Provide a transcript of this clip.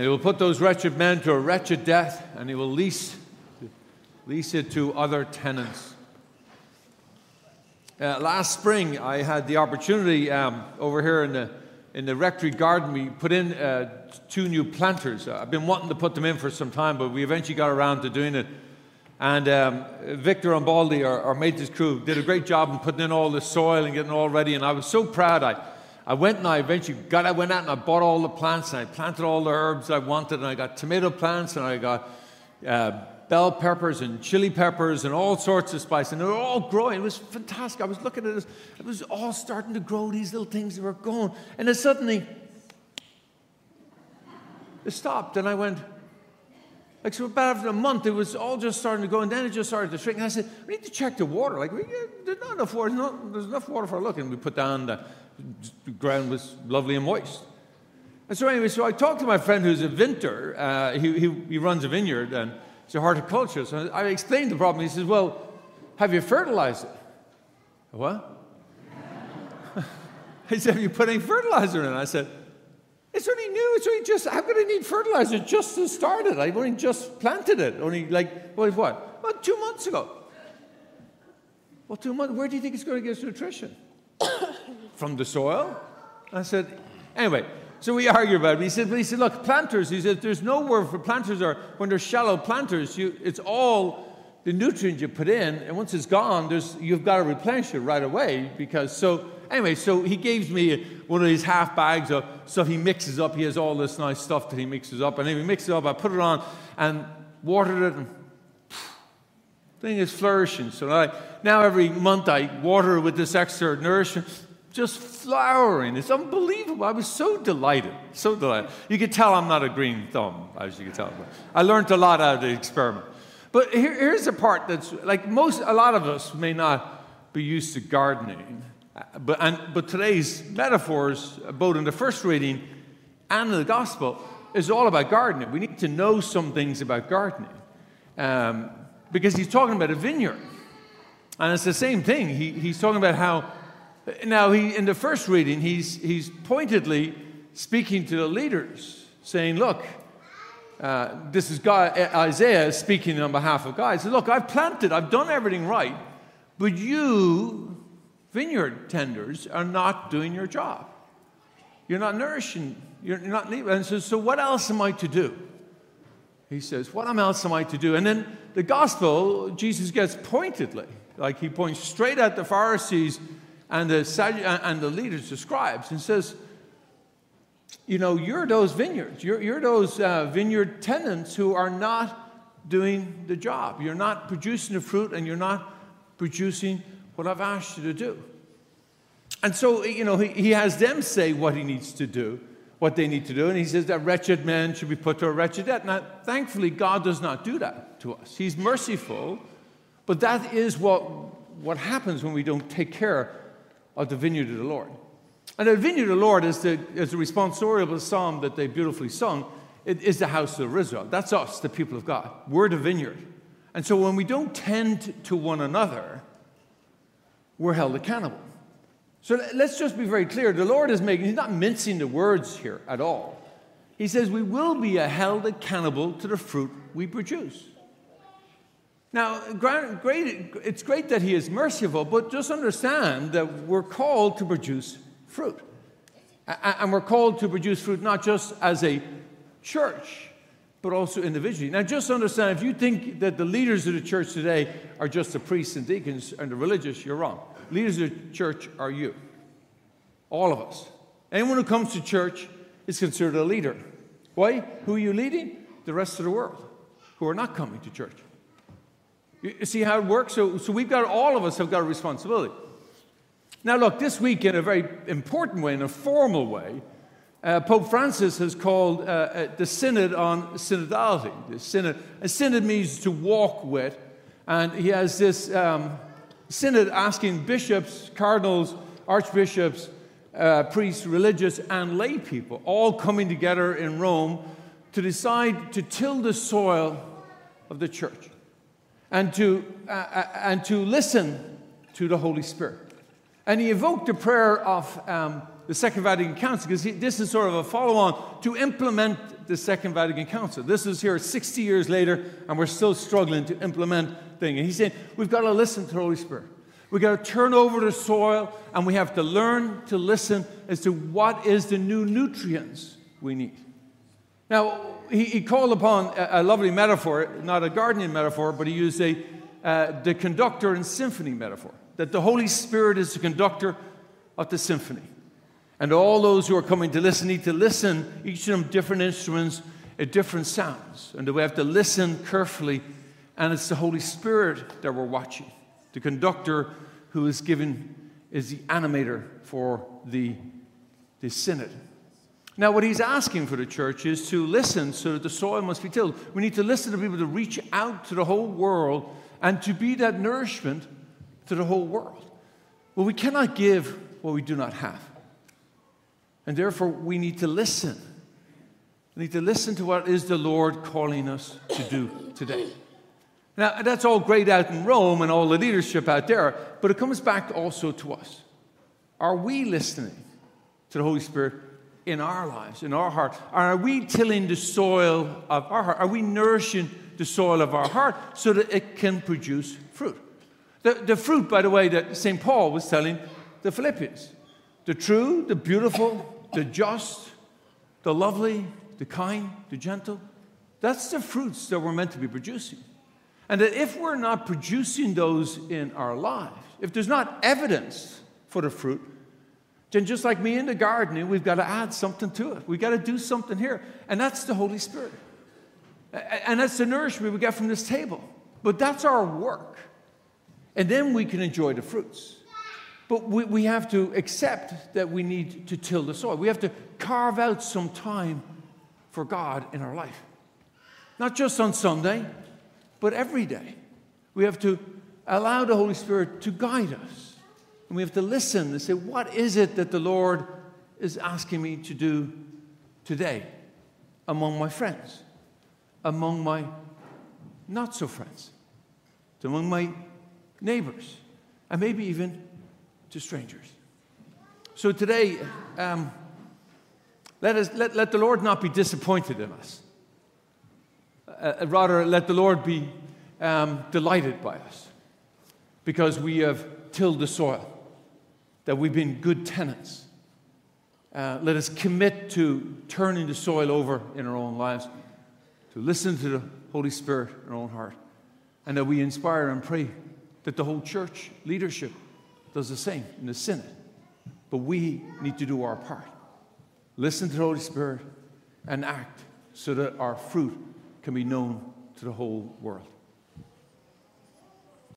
And he will put those wretched men to a wretched death, and he will lease, lease it to other tenants. Uh, last spring, I had the opportunity um, over here in the, in the rectory garden. We put in uh, two new planters. I've been wanting to put them in for some time, but we eventually got around to doing it. And um, Victor and Baldy, our, our maintenance crew, did a great job in putting in all the soil and getting it all ready. And I was so proud. I, I went and I eventually got, I went out and I bought all the plants and I planted all the herbs I wanted. And I got tomato plants and I got uh, bell peppers and chili peppers and all sorts of spice. And they were all growing. It was fantastic. I was looking at it. It was all starting to grow, these little things that were going. And then suddenly, it stopped. And I went, like, so about after a month, it was all just starting to go, and then it just started to shrink. And I said, we need to check the water. Like, we, there's not enough water. There's, not, there's enough water for a look. And we put down the, the, ground was lovely and moist. And so anyway, so I talked to my friend who's a vintner. Uh, he, he, he, runs a vineyard, and it's a horticulturist. I explained the problem. He says, well, have you fertilized it? What? he said, have you put any fertilizer in? I said, it's only new. It's only just, how could I need fertilizer just to start it? I've only just planted it. Only like, what? Well, two months ago. Well, two months, where do you think it's going to get its nutrition? From the soil? I said, anyway, so we argue about it. He said, but he said, look, planters, he said, there's no word for planters are, when they're shallow planters, you, it's all the nutrient you put in, and once it's gone, there's, you've got to replenish it right away because, so Anyway, so he gives me one of these half bags of stuff he mixes up. He has all this nice stuff that he mixes up. And if he mixes it up, I put it on and watered it. And thing is flourishing. So I, now every month I water with this extra nourishment, just flowering. It's unbelievable. I was so delighted, so delighted. You could tell I'm not a green thumb, as you can tell. I learned a lot out of the experiment. But here, here's the part that's like most, a lot of us may not be used to gardening. But, and, but today's metaphors, both in the first reading and in the gospel, is all about gardening. We need to know some things about gardening um, because he's talking about a vineyard. And it's the same thing. He, he's talking about how, now, he, in the first reading, he's, he's pointedly speaking to the leaders, saying, Look, uh, this is God, Isaiah speaking on behalf of God. He says, Look, I've planted, I've done everything right, but you vineyard tenders are not doing your job. You're not nourishing, you're not leaving. And so, so what else am I to do? He says, What else am I to do? And then the gospel, Jesus gets pointedly, like he points straight at the Pharisees and the, and the leaders, the scribes, and says, You know, you're those vineyards. You're, you're those uh, vineyard tenants who are not doing the job. You're not producing the fruit and you're not producing what I've asked you to do. And so, you know, he, he has them say what he needs to do, what they need to do. And he says that wretched men should be put to a wretched death. Now, thankfully, God does not do that to us. He's merciful, but that is what, what happens when we don't take care of the vineyard of the Lord. And the vineyard of the Lord is the, is the responsorial psalm that they beautifully sung. It is the house of Israel. That's us, the people of God. We're the vineyard. And so when we don't tend to one another, we're held accountable. So let's just be very clear. The Lord is making, He's not mincing the words here at all. He says we will be held accountable to the fruit we produce. Now, great, it's great that He is merciful, but just understand that we're called to produce fruit. And we're called to produce fruit not just as a church, but also individually. Now, just understand if you think that the leaders of the church today are just the priests and deacons and the religious, you're wrong. Leaders of the church are you. All of us. Anyone who comes to church is considered a leader. Why? Who are you leading? The rest of the world who are not coming to church. You see how it works? So, so we've got, all of us have got a responsibility. Now, look, this week, in a very important way, in a formal way, uh, Pope Francis has called uh, uh, the Synod on synodality. The synod, a synod means to walk with, and he has this um, synod asking bishops, cardinals, archbishops, uh, priests, religious, and lay people all coming together in Rome to decide to till the soil of the church and to, uh, uh and to listen to the Holy Spirit. And he evoked the prayer of um, the Second Vatican Council because this is sort of a follow on to implement the Second Vatican Council. This is here 60 years later, and we're still struggling to implement things. And he's saying we've got to listen to the Holy Spirit. We've got to turn over the soil, and we have to learn to listen as to what is the new nutrients we need. Now, he, he called upon a, a, lovely metaphor, not a gardening metaphor, but he used a, uh, the conductor and symphony metaphor, that the Holy Spirit is the conductor of the symphony. And all those who are coming to listen need to listen, each of them different instruments at different sounds. And we have to listen carefully. And it's the Holy Spirit that we're watching. The conductor who is given is the animator for the, the synod. Now, what he's asking for the church is to listen so that the soil must be tilled. We need to listen to people to reach out to the whole world and to be that nourishment to the whole world. Well, we cannot give what we do not have. And therefore, we need to listen. We need to listen to what is the Lord calling us to do today. Now, that's all great out in Rome and all the leadership out there, but it comes back also to us. Are we listening to the Holy Spirit in our lives, in our heart? Are we tilling the soil of our heart? Are we nourishing the soil of our heart so that it can produce fruit? The, the fruit, by the way, that St. Paul was telling the Philippians the true, the beautiful, the just, the lovely, the kind, the gentle. That's the fruits that we're meant to be producing. And that if we're not producing those in our lives, if there's not evidence for the fruit, then just like me in the gardening, we've got to add something to it. We've got to do something here. And that's the Holy Spirit. And that's the nourishment we get from this table. But that's our work. And then we can enjoy the fruits. But we, we have to accept that we need to till the soil. We have to carve out some time for God in our life. Not just on Sunday, but every day. We have to allow the Holy Spirit to guide us. And we have to listen and say, what is it that the Lord is asking me to do today among my friends, among my not so friends, among my neighbors, and maybe even to strangers. So today, um, let, us, let, let the Lord not be disappointed in us. Uh, uh, rather, let the Lord be um, delighted by us because we have tilled the soil, that we've been good tenants. Uh, let us commit to turning the soil over in our own lives, to listen to the Holy Spirit in our own heart, and that we inspire and pray that the whole church leadership does the same in the Synod. But we need to do our part. Listen to the Holy Spirit and act so that our fruit can be known to the whole world.